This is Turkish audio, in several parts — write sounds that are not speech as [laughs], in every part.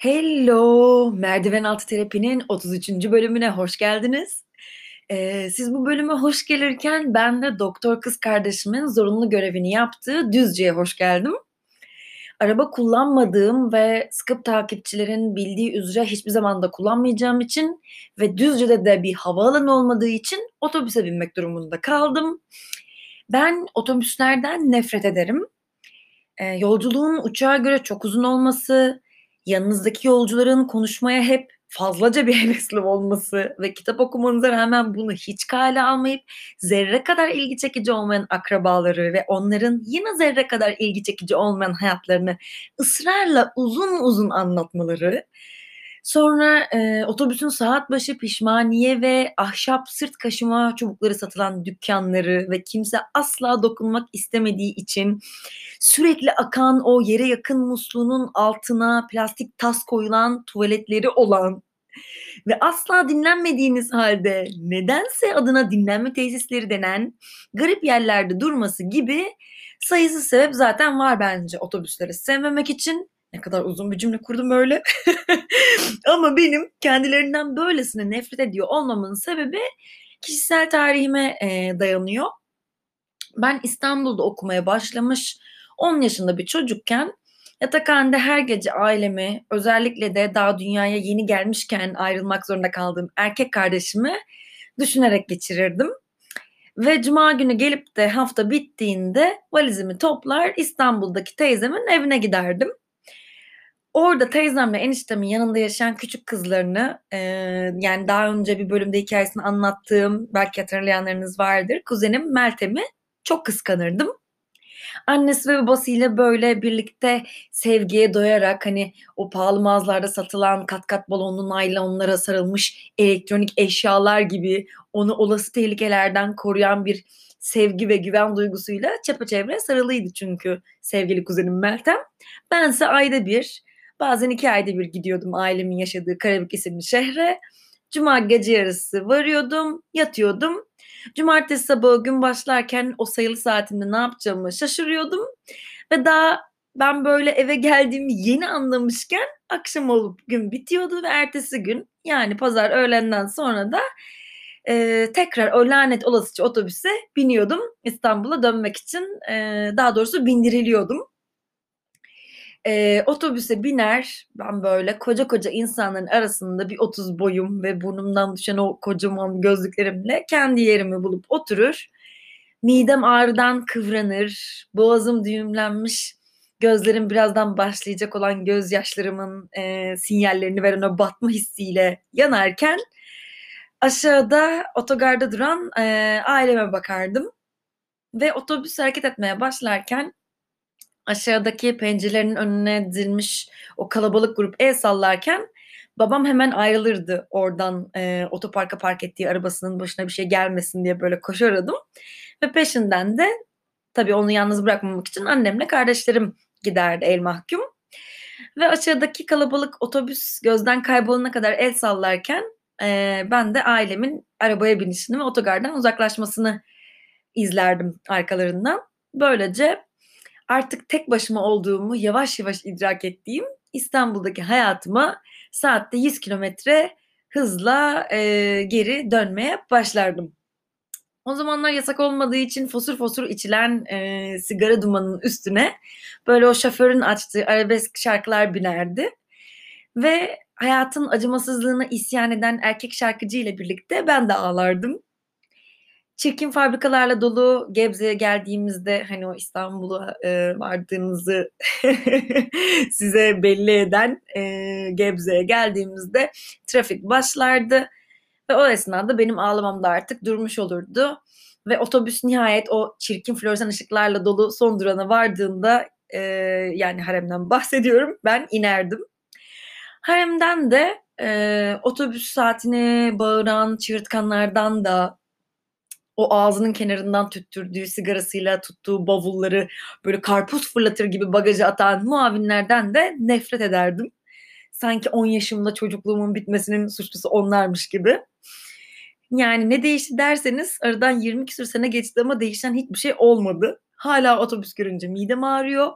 Hello! Merdiven altı terapinin 33. bölümüne hoş geldiniz. Ee, siz bu bölüme hoş gelirken ben de doktor kız kardeşimin zorunlu görevini yaptığı Düzce'ye hoş geldim. Araba kullanmadığım ve sıkıp takipçilerin bildiği üzere hiçbir zaman da kullanmayacağım için ve Düzce'de de bir havaalanı olmadığı için otobüse binmek durumunda kaldım. Ben otobüslerden nefret ederim. Ee, yolculuğun uçağa göre çok uzun olması, yanınızdaki yolcuların konuşmaya hep fazlaca bir [laughs] hevesli olması ve kitap okumanıza rağmen bunu hiç kale almayıp zerre kadar ilgi çekici olmayan akrabaları ve onların yine zerre kadar ilgi çekici olmayan hayatlarını ısrarla uzun uzun anlatmaları Sonra e, otobüsün saat başı pişmaniye ve ahşap sırt kaşıma çubukları satılan dükkanları ve kimse asla dokunmak istemediği için sürekli akan o yere yakın musluğunun altına plastik tas koyulan tuvaletleri olan ve asla dinlenmediğiniz halde nedense adına dinlenme tesisleri denen garip yerlerde durması gibi sayısız sebep zaten var bence otobüsleri sevmemek için ne kadar uzun bir cümle kurdum öyle. [laughs] Ama benim kendilerinden böylesine nefret ediyor olmamın sebebi kişisel tarihime e, dayanıyor. Ben İstanbul'da okumaya başlamış 10 yaşında bir çocukken yatakhanede her gece ailemi özellikle de daha dünyaya yeni gelmişken ayrılmak zorunda kaldığım erkek kardeşimi düşünerek geçirirdim. Ve cuma günü gelip de hafta bittiğinde valizimi toplar İstanbul'daki teyzemin evine giderdim. Orada teyzemle eniştemin yanında yaşayan küçük kızlarını e, yani daha önce bir bölümde hikayesini anlattığım belki hatırlayanlarınız vardır. Kuzenim Meltem'i çok kıskanırdım. Annesi ve babasıyla böyle birlikte sevgiye doyarak hani o pahalı mağazalarda satılan kat kat balonlu naylonlara sarılmış elektronik eşyalar gibi onu olası tehlikelerden koruyan bir sevgi ve güven duygusuyla çepeçevre sarılıydı çünkü sevgili kuzenim Meltem. Bense ayda bir Bazen iki ayda bir gidiyordum ailemin yaşadığı Karabük isimli şehre. Cuma gece yarısı varıyordum, yatıyordum. Cumartesi sabahı gün başlarken o sayılı saatimde ne yapacağımı şaşırıyordum. Ve daha ben böyle eve geldiğimi yeni anlamışken akşam olup gün bitiyordu ve ertesi gün yani pazar öğlenden sonra da e, tekrar o lanet olasıca otobüse biniyordum İstanbul'a dönmek için. E, daha doğrusu bindiriliyordum. E, otobüse biner ben böyle koca koca insanların arasında bir 30 boyum ve burnumdan düşen o kocaman gözlüklerimle kendi yerimi bulup oturur. Midem ağrıdan kıvranır, boğazım düğümlenmiş, gözlerim birazdan başlayacak olan gözyaşlarımın e, sinyallerini veren o batma hissiyle yanarken aşağıda otogarda duran e, aileme bakardım. Ve otobüs hareket etmeye başlarken aşağıdaki pencerelerinin önüne dizilmiş o kalabalık grup el sallarken babam hemen ayrılırdı oradan e, otoparka park ettiği arabasının başına bir şey gelmesin diye böyle koşardım. Ve peşinden de tabii onu yalnız bırakmamak için annemle kardeşlerim giderdi el mahkum. Ve aşağıdaki kalabalık otobüs gözden kaybolana kadar el sallarken e, ben de ailemin arabaya binişini ve otogardan uzaklaşmasını izlerdim arkalarından. Böylece artık tek başıma olduğumu yavaş yavaş idrak ettiğim İstanbul'daki hayatıma saatte 100 kilometre hızla e, geri dönmeye başlardım. O zamanlar yasak olmadığı için fosur fosur içilen e, sigara dumanının üstüne böyle o şoförün açtığı arabesk şarkılar binerdi. Ve hayatın acımasızlığına isyan eden erkek şarkıcı ile birlikte ben de ağlardım çirkin fabrikalarla dolu Gebze'ye geldiğimizde hani o İstanbul'a e, vardığımızı [laughs] size belli eden e, Gebze'ye geldiğimizde trafik başlardı ve o esnada benim ağlamam da artık durmuş olurdu ve otobüs nihayet o çirkin floresan ışıklarla dolu son durana vardığında e, yani haremden bahsediyorum. Ben inerdim. Haremden de e, otobüs saatini bağıran çığırtkanlardan da o ağzının kenarından tüttürdüğü sigarasıyla tuttuğu bavulları böyle karpuz fırlatır gibi bagaja atan muavinlerden de nefret ederdim. Sanki 10 yaşımda çocukluğumun bitmesinin suçlusu onlarmış gibi. Yani ne değişti derseniz aradan 20 küsur sene geçti ama değişen hiçbir şey olmadı. Hala otobüs görünce midem ağrıyor.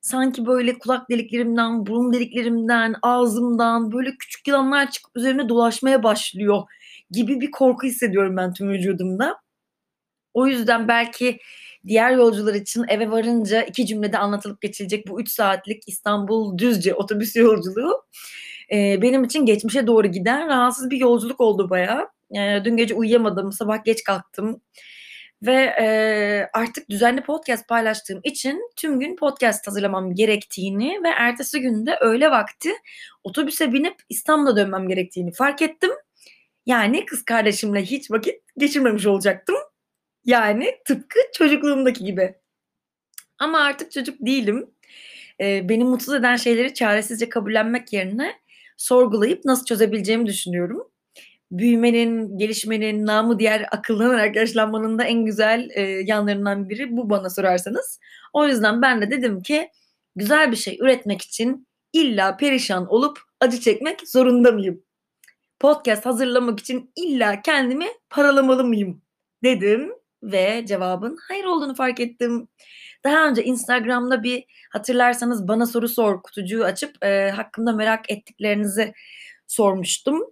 Sanki böyle kulak deliklerimden, burun deliklerimden, ağzımdan böyle küçük yılanlar çıkıp üzerine dolaşmaya başlıyor gibi bir korku hissediyorum ben tüm vücudumda. O yüzden belki diğer yolcular için eve varınca iki cümlede anlatılıp geçilecek bu 3 saatlik İstanbul Düzce otobüs yolculuğu e, benim için geçmişe doğru giden rahatsız bir yolculuk oldu bayağı. E, dün gece uyuyamadım, sabah geç kalktım ve e, artık düzenli podcast paylaştığım için tüm gün podcast hazırlamam gerektiğini ve ertesi günde öğle vakti otobüse binip İstanbul'a dönmem gerektiğini fark ettim. Yani kız kardeşimle hiç vakit geçirmemiş olacaktım. Yani tıpkı çocukluğumdaki gibi. Ama artık çocuk değilim. Ee, beni mutsuz eden şeyleri çaresizce kabullenmek yerine sorgulayıp nasıl çözebileceğimi düşünüyorum. Büyümenin, gelişmenin, namı diğer akıllanarak yaşlanmanın da en güzel e, yanlarından biri bu bana sorarsanız. O yüzden ben de dedim ki güzel bir şey üretmek için illa perişan olup acı çekmek zorunda mıyım? Podcast hazırlamak için illa kendimi paralamalı mıyım? Dedim ve cevabın hayır olduğunu fark ettim. Daha önce Instagram'da bir hatırlarsanız bana soru sor kutucuğu açıp e, hakkında merak ettiklerinizi sormuştum.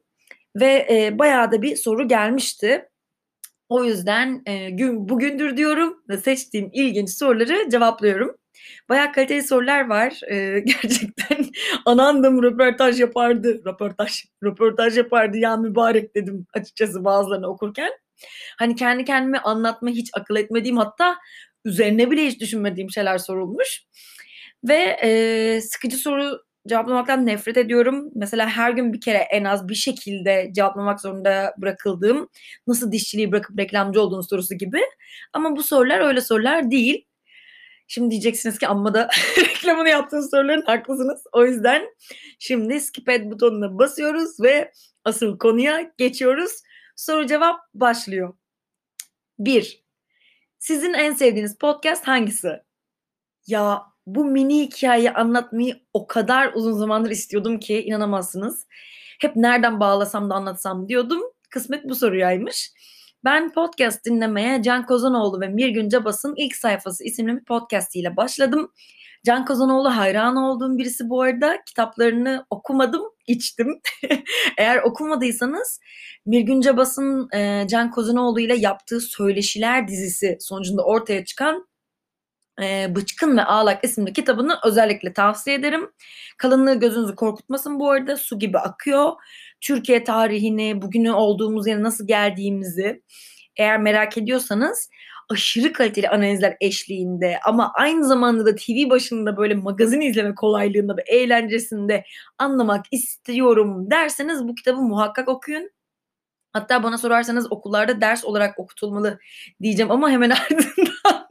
Ve e, bayağı da bir soru gelmişti. O yüzden e, gün bugündür diyorum ve seçtiğim ilginç soruları cevaplıyorum. Bayağı kaliteli sorular var. Ee, [laughs] gerçekten anandım röportaj yapardı. Röportaj, röportaj yapardı ya mübarek dedim açıkçası bazılarını okurken. Hani kendi kendime anlatma hiç akıl etmediğim hatta üzerine bile hiç düşünmediğim şeyler sorulmuş. Ve e, sıkıcı soru cevaplamaktan nefret ediyorum. Mesela her gün bir kere en az bir şekilde cevaplamak zorunda bırakıldığım nasıl dişçiliği bırakıp reklamcı olduğunu sorusu gibi. Ama bu sorular öyle sorular değil. Şimdi diyeceksiniz ki amma da [laughs] reklamını yaptığınız soruların haklısınız. O yüzden şimdi skip add butonuna basıyoruz ve asıl konuya geçiyoruz. Soru cevap başlıyor. 1. Sizin en sevdiğiniz podcast hangisi? Ya bu mini hikayeyi anlatmayı o kadar uzun zamandır istiyordum ki inanamazsınız. Hep nereden bağlasam da anlatsam diyordum. Kısmet bu soruyaymış. Ben podcast dinlemeye Can Kozanoğlu ve Mirgün Cabas'ın ilk sayfası isimli bir podcast ile başladım. Can Kozanoğlu hayran olduğum birisi bu arada. Kitaplarını okumadım, içtim. [laughs] Eğer okumadıysanız Mirgün Cabas'ın e, Can Kozanoğlu ile yaptığı Söyleşiler dizisi sonucunda ortaya çıkan e, Bıçkın ve Ağlak isimli kitabını özellikle tavsiye ederim. Kalınlığı gözünüzü korkutmasın bu arada. Su gibi akıyor. Türkiye tarihini, bugünü olduğumuz yere nasıl geldiğimizi eğer merak ediyorsanız aşırı kaliteli analizler eşliğinde ama aynı zamanda da TV başında böyle magazin izleme kolaylığında ve eğlencesinde anlamak istiyorum derseniz bu kitabı muhakkak okuyun. Hatta bana sorarsanız okullarda ders olarak okutulmalı diyeceğim ama hemen [laughs] ardından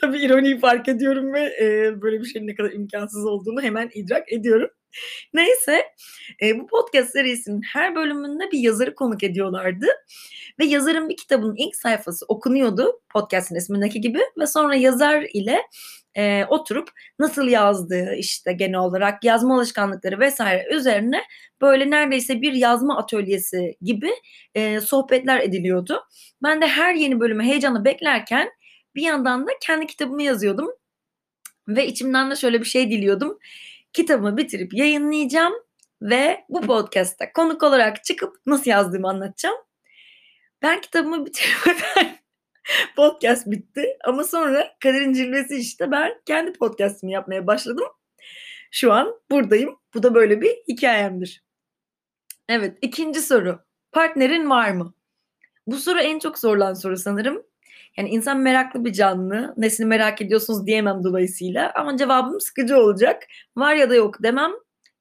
tabii ironiyi fark ediyorum ve e, böyle bir şeyin ne kadar imkansız olduğunu hemen idrak ediyorum. Neyse e, bu podcast serisinin her bölümünde bir yazarı konuk ediyorlardı. Ve yazarın bir kitabının ilk sayfası okunuyordu podcast'in ismindeki gibi ve sonra yazar ile e, oturup nasıl yazdığı işte genel olarak yazma alışkanlıkları vesaire üzerine böyle neredeyse bir yazma atölyesi gibi e, sohbetler ediliyordu. Ben de her yeni bölümü heyecanla beklerken bir yandan da kendi kitabımı yazıyordum ve içimden de şöyle bir şey diliyordum. Kitabımı bitirip yayınlayacağım ve bu podcast'ta konuk olarak çıkıp nasıl yazdığımı anlatacağım. Ben kitabımı [laughs] bitirmeden [laughs] podcast bitti. Ama sonra kaderin cilvesi işte ben kendi podcastımı yapmaya başladım. Şu an buradayım. Bu da böyle bir hikayemdir. Evet ikinci soru. Partnerin var mı? Bu soru en çok sorulan soru sanırım. Yani insan meraklı bir canlı. Nesini merak ediyorsunuz diyemem dolayısıyla. Ama cevabım sıkıcı olacak. Var ya da yok demem.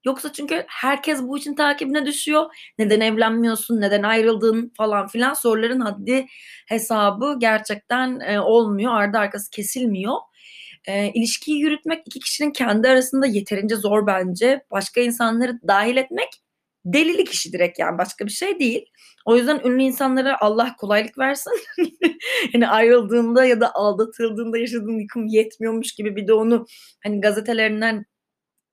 Yoksa çünkü herkes bu için takibine düşüyor. Neden evlenmiyorsun, neden ayrıldın falan filan soruların haddi hesabı gerçekten e, olmuyor. Ardı arkası kesilmiyor. E, ilişkiyi yürütmek iki kişinin kendi arasında yeterince zor bence. Başka insanları dahil etmek delilik işi direkt yani başka bir şey değil. O yüzden ünlü insanlara Allah kolaylık versin. [laughs] hani ayrıldığında ya da aldatıldığında yaşadığın yıkım yetmiyormuş gibi bir de onu hani gazetelerinden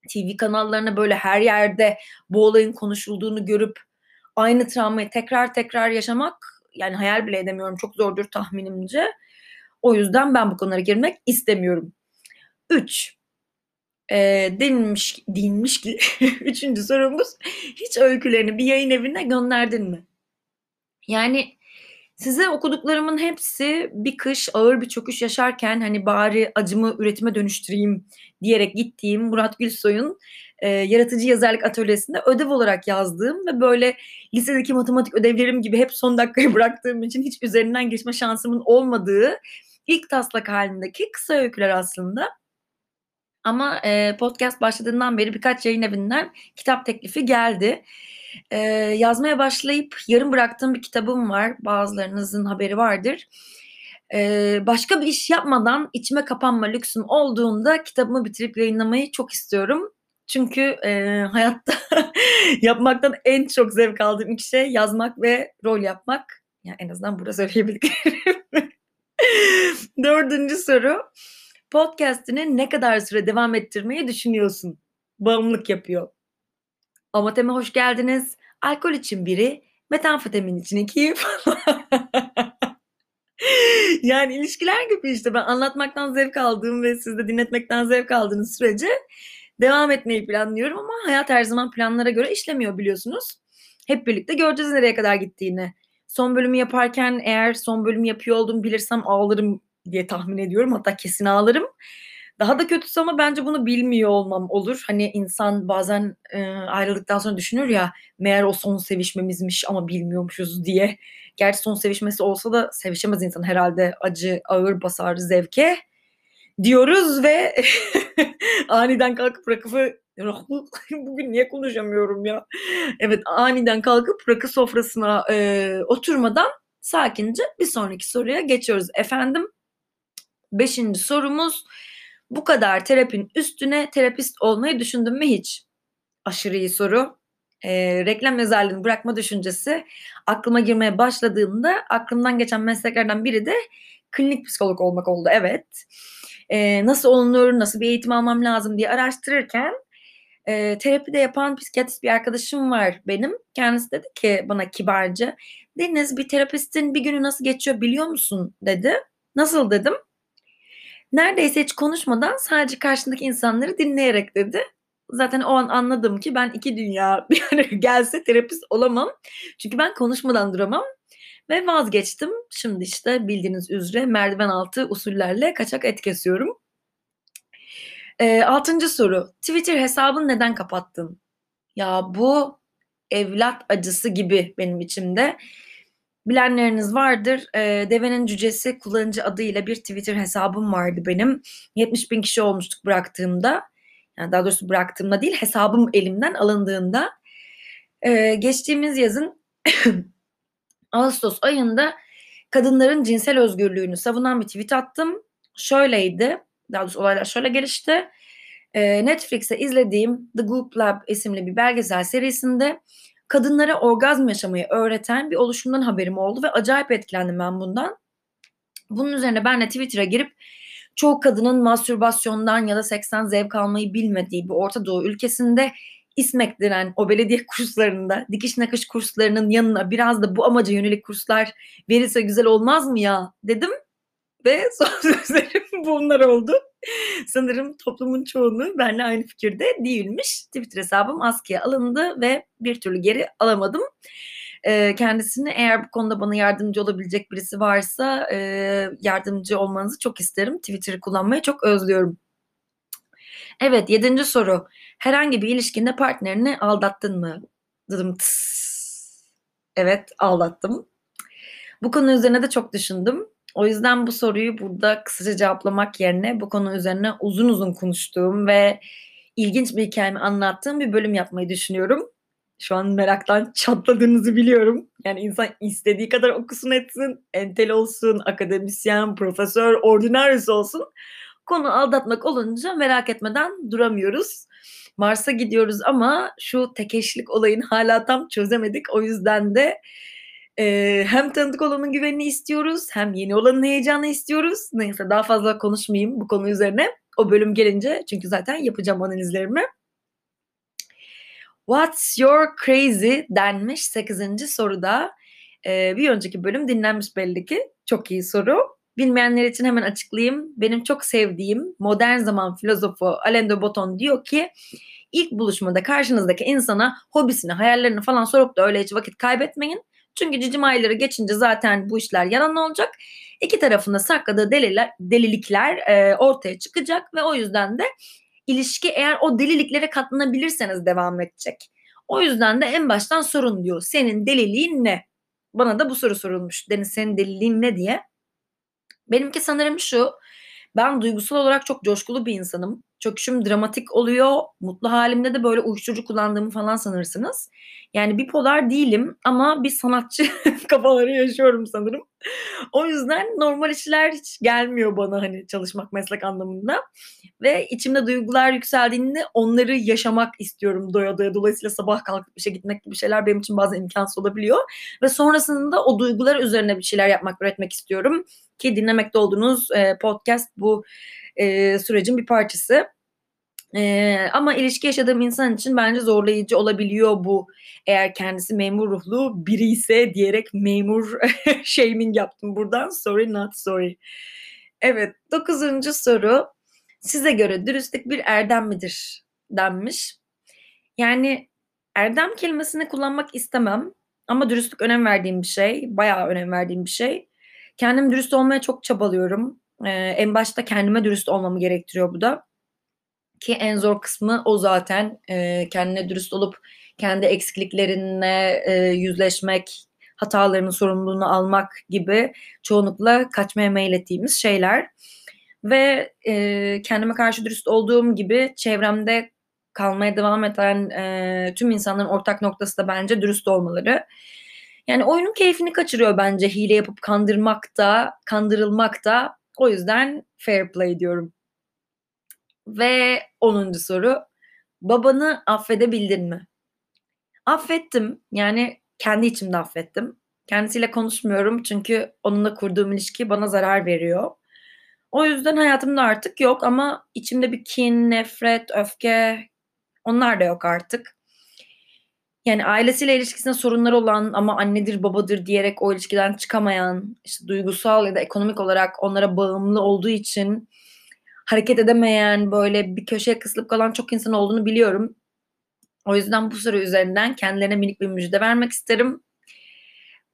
TV kanallarına böyle her yerde bu olayın konuşulduğunu görüp aynı travmayı tekrar tekrar yaşamak yani hayal bile edemiyorum. Çok zordur tahminimce. O yüzden ben bu konulara girmek istemiyorum. 3. E, denilmiş, denilmiş ki [laughs] üçüncü sorumuz hiç öykülerini bir yayın evine gönderdin mi? Yani size okuduklarımın hepsi bir kış ağır bir çöküş yaşarken hani bari acımı üretime dönüştüreyim diyerek gittiğim Murat Gülsoy'un e, yaratıcı yazarlık atölyesinde ödev olarak yazdığım ve böyle lisedeki matematik ödevlerim gibi hep son dakikaya [laughs] bıraktığım için hiç üzerinden geçme şansımın olmadığı ilk taslak halindeki kısa öyküler aslında. Ama e, podcast başladığından beri birkaç yayın evinden kitap teklifi geldi. E, yazmaya başlayıp yarım bıraktığım bir kitabım var. Bazılarınızın haberi vardır. E, başka bir iş yapmadan içime kapanma lüksüm olduğunda kitabımı bitirip yayınlamayı çok istiyorum. Çünkü e, hayatta [laughs] yapmaktan en çok zevk aldığım iki şey yazmak ve rol yapmak. Yani en azından burada söyleyebilirim. [laughs] Dördüncü soru. Podcast'ini ne kadar süre devam ettirmeyi düşünüyorsun? Bağımlılık yapıyor. Amateme hoş geldiniz. Alkol için biri, metamfetamin için iki [laughs] yani ilişkiler gibi işte ben anlatmaktan zevk aldığım ve siz de dinletmekten zevk aldığınız sürece devam etmeyi planlıyorum ama hayat her zaman planlara göre işlemiyor biliyorsunuz. Hep birlikte göreceğiz nereye kadar gittiğini. Son bölümü yaparken eğer son bölümü yapıyor olduğumu bilirsem ağlarım diye tahmin ediyorum. Hatta kesin ağlarım. Daha da kötüsü ama bence bunu bilmiyor olmam olur. Hani insan bazen e, ayrıldıktan sonra düşünür ya meğer o son sevişmemizmiş ama bilmiyormuşuz diye. Gerçi son sevişmesi olsa da sevişemez insan herhalde acı ağır basar zevke diyoruz ve [laughs] aniden kalkıp rakıfı [laughs] bugün niye konuşamıyorum ya? Evet aniden kalkıp rakı sofrasına e, oturmadan sakince bir sonraki soruya geçiyoruz. Efendim beşinci sorumuz bu kadar terapinin üstüne terapist olmayı düşündün mü hiç? Aşırı iyi soru. E, reklam yazarlığını bırakma düşüncesi aklıma girmeye başladığında aklımdan geçen mesleklerden biri de klinik psikolog olmak oldu. Evet. E, nasıl olunur, nasıl bir eğitim almam lazım diye araştırırken e, terapide yapan psikiyatrist bir arkadaşım var benim. Kendisi dedi ki bana kibarca Deniz bir terapistin bir günü nasıl geçiyor biliyor musun dedi. Nasıl dedim. Neredeyse hiç konuşmadan sadece karşındaki insanları dinleyerek dedi. Zaten o an anladım ki ben iki dünya [laughs] bir yani gelse terapist olamam. Çünkü ben konuşmadan duramam. Ve vazgeçtim. Şimdi işte bildiğiniz üzere merdiven altı usullerle kaçak et kesiyorum. E, altıncı soru. Twitter hesabını neden kapattın? Ya bu evlat acısı gibi benim içimde. Bilenleriniz vardır. E, Devenin Cücesi kullanıcı adıyla bir Twitter hesabım vardı benim. 70 bin kişi olmuştuk bıraktığımda. Yani daha doğrusu bıraktığımda değil hesabım elimden alındığında. E, geçtiğimiz yazın [coughs] Ağustos ayında kadınların cinsel özgürlüğünü savunan bir tweet attım. Şöyleydi. Daha doğrusu olaylar şöyle gelişti. E, Netflix'e izlediğim The Goop Lab isimli bir belgesel serisinde kadınlara orgazm yaşamayı öğreten bir oluşumdan haberim oldu ve acayip etkilendim ben bundan. Bunun üzerine ben de Twitter'a girip çoğu kadının mastürbasyondan ya da seksten zevk almayı bilmediği bir Orta Doğu ülkesinde İSMEK denen o belediye [laughs] kurslarında dikiş nakış kurslarının yanına biraz da bu amaca yönelik kurslar verilse güzel olmaz mı ya dedim. [laughs] Ve son [laughs] sözlerim bunlar oldu. Sanırım toplumun çoğunu benimle aynı fikirde değilmiş. Twitter hesabım askıya alındı ve bir türlü geri alamadım. Kendisini eğer bu konuda bana yardımcı olabilecek birisi varsa yardımcı olmanızı çok isterim. Twitter'ı kullanmayı çok özlüyorum. Evet yedinci soru. Herhangi bir ilişkinde partnerini aldattın mı? Dedim Evet aldattım. Bu konu üzerine de çok düşündüm. O yüzden bu soruyu burada kısaca cevaplamak yerine bu konu üzerine uzun uzun konuştuğum ve ilginç bir hikayemi anlattığım bir bölüm yapmayı düşünüyorum. Şu an meraktan çatladığınızı biliyorum. Yani insan istediği kadar okusun etsin, entel olsun, akademisyen, profesör, ordinarius olsun. Konu aldatmak olunca merak etmeden duramıyoruz. Mars'a gidiyoruz ama şu tek eşlik olayını hala tam çözemedik. O yüzden de e, hem tanıdık olanın güvenini istiyoruz hem yeni olanın heyecanı istiyoruz. Neyse daha fazla konuşmayayım bu konu üzerine. O bölüm gelince çünkü zaten yapacağım analizlerimi. What's your crazy denmiş 8. soruda. Ee, bir önceki bölüm dinlenmiş belli ki. Çok iyi soru. Bilmeyenler için hemen açıklayayım. Benim çok sevdiğim modern zaman filozofu Alain de Botton diyor ki ilk buluşmada karşınızdaki insana hobisini, hayallerini falan sorup da öyle hiç vakit kaybetmeyin. Çünkü cicim ayları geçince zaten bu işler yalan olacak. İki tarafında sakladığı deliler, delilikler e, ortaya çıkacak ve o yüzden de ilişki eğer o deliliklere katlanabilirseniz devam edecek. O yüzden de en baştan sorun diyor. Senin deliliğin ne? Bana da bu soru sorulmuş. Deniz senin deliliğin ne diye. Benimki sanırım şu. Ben duygusal olarak çok coşkulu bir insanım. Çöküşüm dramatik oluyor. Mutlu halimde de böyle uyuşturucu kullandığımı falan sanırsınız. Yani bipolar değilim ama bir sanatçı [laughs] kafaları yaşıyorum sanırım. O yüzden normal işler hiç gelmiyor bana hani çalışmak meslek anlamında. Ve içimde duygular yükseldiğinde onları yaşamak istiyorum doya doya. Dolayısıyla sabah kalkıp işe gitmek gibi şeyler benim için bazen imkansız olabiliyor. Ve sonrasında o duygular üzerine bir şeyler yapmak, üretmek istiyorum. Ki dinlemekte olduğunuz podcast bu sürecin bir parçası. Ee, ama ilişki yaşadığım insan için bence zorlayıcı olabiliyor bu. Eğer kendisi memur ruhlu biri ise diyerek memur [laughs] shaming yaptım buradan. Sorry not sorry. Evet dokuzuncu soru. Size göre dürüstlük bir erdem midir? denmiş. Yani erdem kelimesini kullanmak istemem. Ama dürüstlük önem verdiğim bir şey. Bayağı önem verdiğim bir şey. Kendim dürüst olmaya çok çabalıyorum. Ee, en başta kendime dürüst olmamı gerektiriyor bu da ki en zor kısmı o zaten e, kendine dürüst olup kendi eksikliklerine e, yüzleşmek, hatalarının sorumluluğunu almak gibi çoğunlukla kaçmaya meylettiğimiz şeyler. Ve e, kendime karşı dürüst olduğum gibi çevremde kalmaya devam eden e, tüm insanların ortak noktası da bence dürüst olmaları. Yani oyunun keyfini kaçırıyor bence hile yapıp kandırmak da, kandırılmak da. O yüzden fair play diyorum. Ve 10. soru. Babanı affedebildin mi? Affettim. Yani kendi içimde affettim. Kendisiyle konuşmuyorum çünkü onunla kurduğum ilişki bana zarar veriyor. O yüzden hayatımda artık yok ama içimde bir kin, nefret, öfke onlar da yok artık. Yani ailesiyle ilişkisinde sorunlar olan ama annedir babadır diyerek o ilişkiden çıkamayan, işte duygusal ya da ekonomik olarak onlara bağımlı olduğu için hareket edemeyen, böyle bir köşeye kısılıp kalan çok insan olduğunu biliyorum. O yüzden bu soru üzerinden kendilerine minik bir müjde vermek isterim.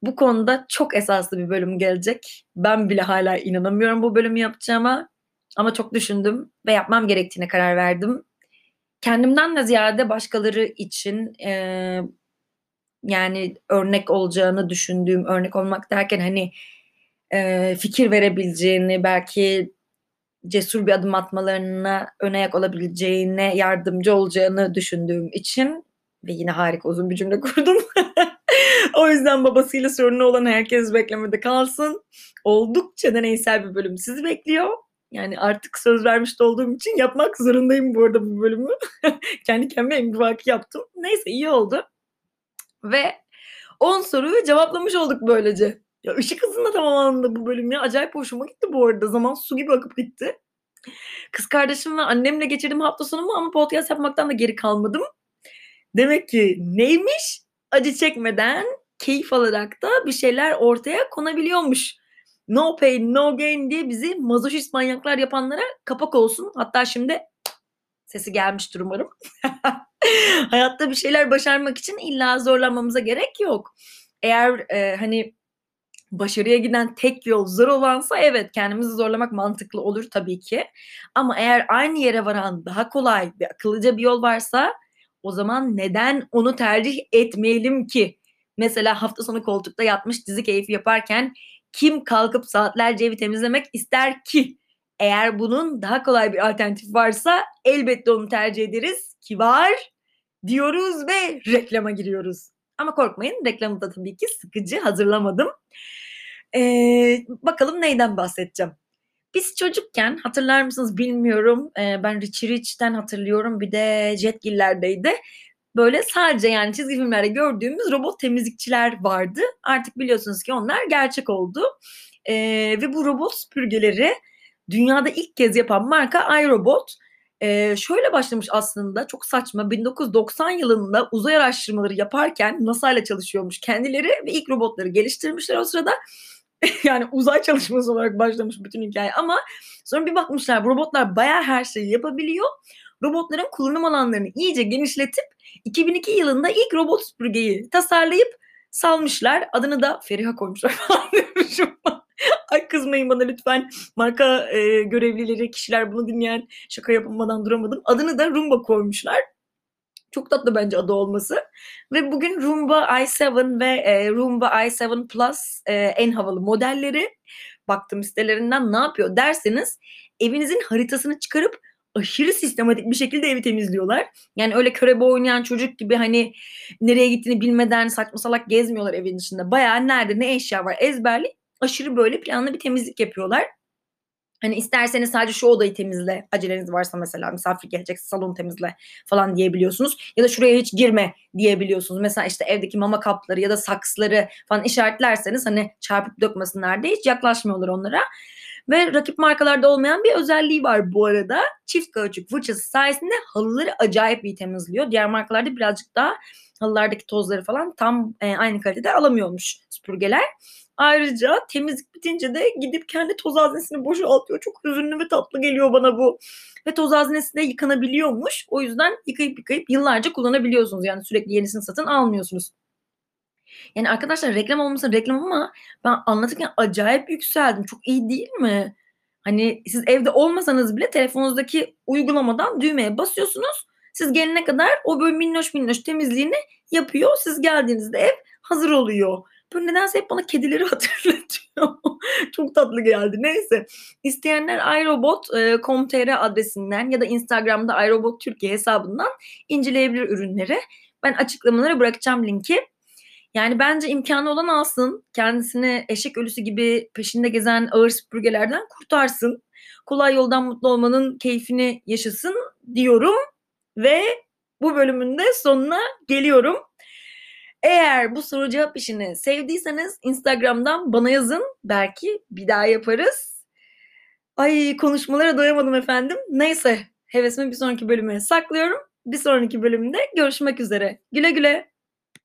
Bu konuda çok esaslı bir bölüm gelecek. Ben bile hala inanamıyorum bu bölümü yapacağıma. Ama çok düşündüm ve yapmam gerektiğine karar verdim. Kendimden de ziyade başkaları için e, yani örnek olacağını düşündüğüm, örnek olmak derken hani e, fikir verebileceğini, belki cesur bir adım atmalarına ön ayak olabileceğine yardımcı olacağını düşündüğüm için ve yine harika uzun bir cümle [laughs] kurdum. o yüzden babasıyla sorunu olan herkes beklemede kalsın. Oldukça deneysel bir bölüm sizi bekliyor. Yani artık söz vermiş olduğum için yapmak zorundayım bu arada bu bölümü. [laughs] Kendi kendime emrivaki yaptım. Neyse iyi oldu. Ve 10 soruyu cevaplamış olduk böylece. Ya ışık hızında tamamlandı bu bölüm ya. Acayip hoşuma gitti bu arada. Zaman su gibi akıp gitti. Kız kardeşim ve annemle geçirdim hafta sonumu ama podcast yapmaktan da geri kalmadım. Demek ki neymiş? Acı çekmeden, keyif alarak da bir şeyler ortaya konabiliyormuş. No pain, no gain diye bizi mazoşist manyaklar yapanlara kapak olsun. Hatta şimdi sesi gelmiştir umarım. [laughs] Hayatta bir şeyler başarmak için illa zorlanmamıza gerek yok. Eğer e, hani başarıya giden tek yol zor olansa evet kendimizi zorlamak mantıklı olur tabii ki. Ama eğer aynı yere varan daha kolay ve akıllıca bir yol varsa o zaman neden onu tercih etmeyelim ki? Mesela hafta sonu koltukta yatmış dizi keyfi yaparken kim kalkıp saatlerce evi temizlemek ister ki? Eğer bunun daha kolay bir alternatif varsa elbette onu tercih ederiz ki var diyoruz ve reklama giriyoruz. Ama korkmayın reklamı da tabii ki sıkıcı hazırlamadım. Ee, bakalım neyden bahsedeceğim. Biz çocukken hatırlar mısınız bilmiyorum. Eee, ben Richie Rich'ten hatırlıyorum. Bir de Jetgiller'deydi. Böyle sadece yani çizgi filmlerde gördüğümüz robot temizlikçiler vardı. Artık biliyorsunuz ki onlar gerçek oldu. Eee, ve bu robot süpürgeleri dünyada ilk kez yapan marka iRobot. Eee, şöyle başlamış aslında çok saçma 1990 yılında uzay araştırmaları yaparken NASA ile çalışıyormuş kendileri ve ilk robotları geliştirmişler o sırada. [laughs] Yani uzay çalışması olarak başlamış bütün hikaye ama sonra bir bakmışlar bu robotlar bayağı her şeyi yapabiliyor. Robotların kullanım alanlarını iyice genişletip 2002 yılında ilk robot süpürgeyi tasarlayıp salmışlar. Adını da Feriha koymuşlar [laughs] falan diyormuşum. Ay kızmayın bana lütfen. Marka e, görevlileri, kişiler bunu dinleyen şaka yapamadan duramadım. Adını da Roomba koymuşlar. Çok tatlı bence adı olması. Ve bugün Roomba i7 ve e, Roomba i7 Plus e, en havalı modelleri. Baktım sitelerinden ne yapıyor derseniz evinizin haritasını çıkarıp aşırı sistematik bir şekilde evi temizliyorlar. Yani öyle körebe oynayan çocuk gibi hani nereye gittiğini bilmeden saçma salak gezmiyorlar evin içinde. Bayağı nerede ne eşya var ezberli aşırı böyle planlı bir temizlik yapıyorlar. Hani isterseniz sadece şu odayı temizle, aceleniz varsa mesela misafir gelecek salonu temizle falan diyebiliyorsunuz. Ya da şuraya hiç girme diyebiliyorsunuz. Mesela işte evdeki mama kapları ya da saksları falan işaretlerseniz hani çarpıp dökmesinler diye hiç yaklaşmıyorlar onlara. Ve rakip markalarda olmayan bir özelliği var bu arada. Çift kauçuk fırçası sayesinde halıları acayip iyi temizliyor. Diğer markalarda birazcık daha halılardaki tozları falan tam e, aynı kalitede alamıyormuş süpürgeler. Ayrıca temizlik bitince de gidip kendi toz haznesini boşaltıyor. Çok hüzünlü ve tatlı geliyor bana bu. Ve toz haznesi de yıkanabiliyormuş. O yüzden yıkayıp yıkayıp yıllarca kullanabiliyorsunuz. Yani sürekli yenisini satın almıyorsunuz. Yani arkadaşlar reklam olmasın reklam ama ben anlatırken acayip yükseldim. Çok iyi değil mi? Hani siz evde olmasanız bile telefonunuzdaki uygulamadan düğmeye basıyorsunuz. Siz gelene kadar o böyle minnoş minnoş temizliğini yapıyor. Siz geldiğinizde ev hazır oluyor. Böyle nedense hep bana kedileri [laughs] hatırlatıyor. Çok tatlı geldi. Neyse. İsteyenler iRobot.com.tr adresinden ya da Instagram'da iRobot Türkiye hesabından inceleyebilir ürünleri. Ben açıklamalara bırakacağım linki. Yani bence imkanı olan alsın. Kendisini eşek ölüsü gibi peşinde gezen ağır süpürgelerden kurtarsın. Kolay yoldan mutlu olmanın keyfini yaşasın diyorum. Ve bu bölümün de sonuna geliyorum. Eğer bu soru cevap işini sevdiyseniz Instagram'dan bana yazın. Belki bir daha yaparız. Ay konuşmalara doyamadım efendim. Neyse hevesimi bir sonraki bölüme saklıyorum. Bir sonraki bölümde görüşmek üzere. Güle güle.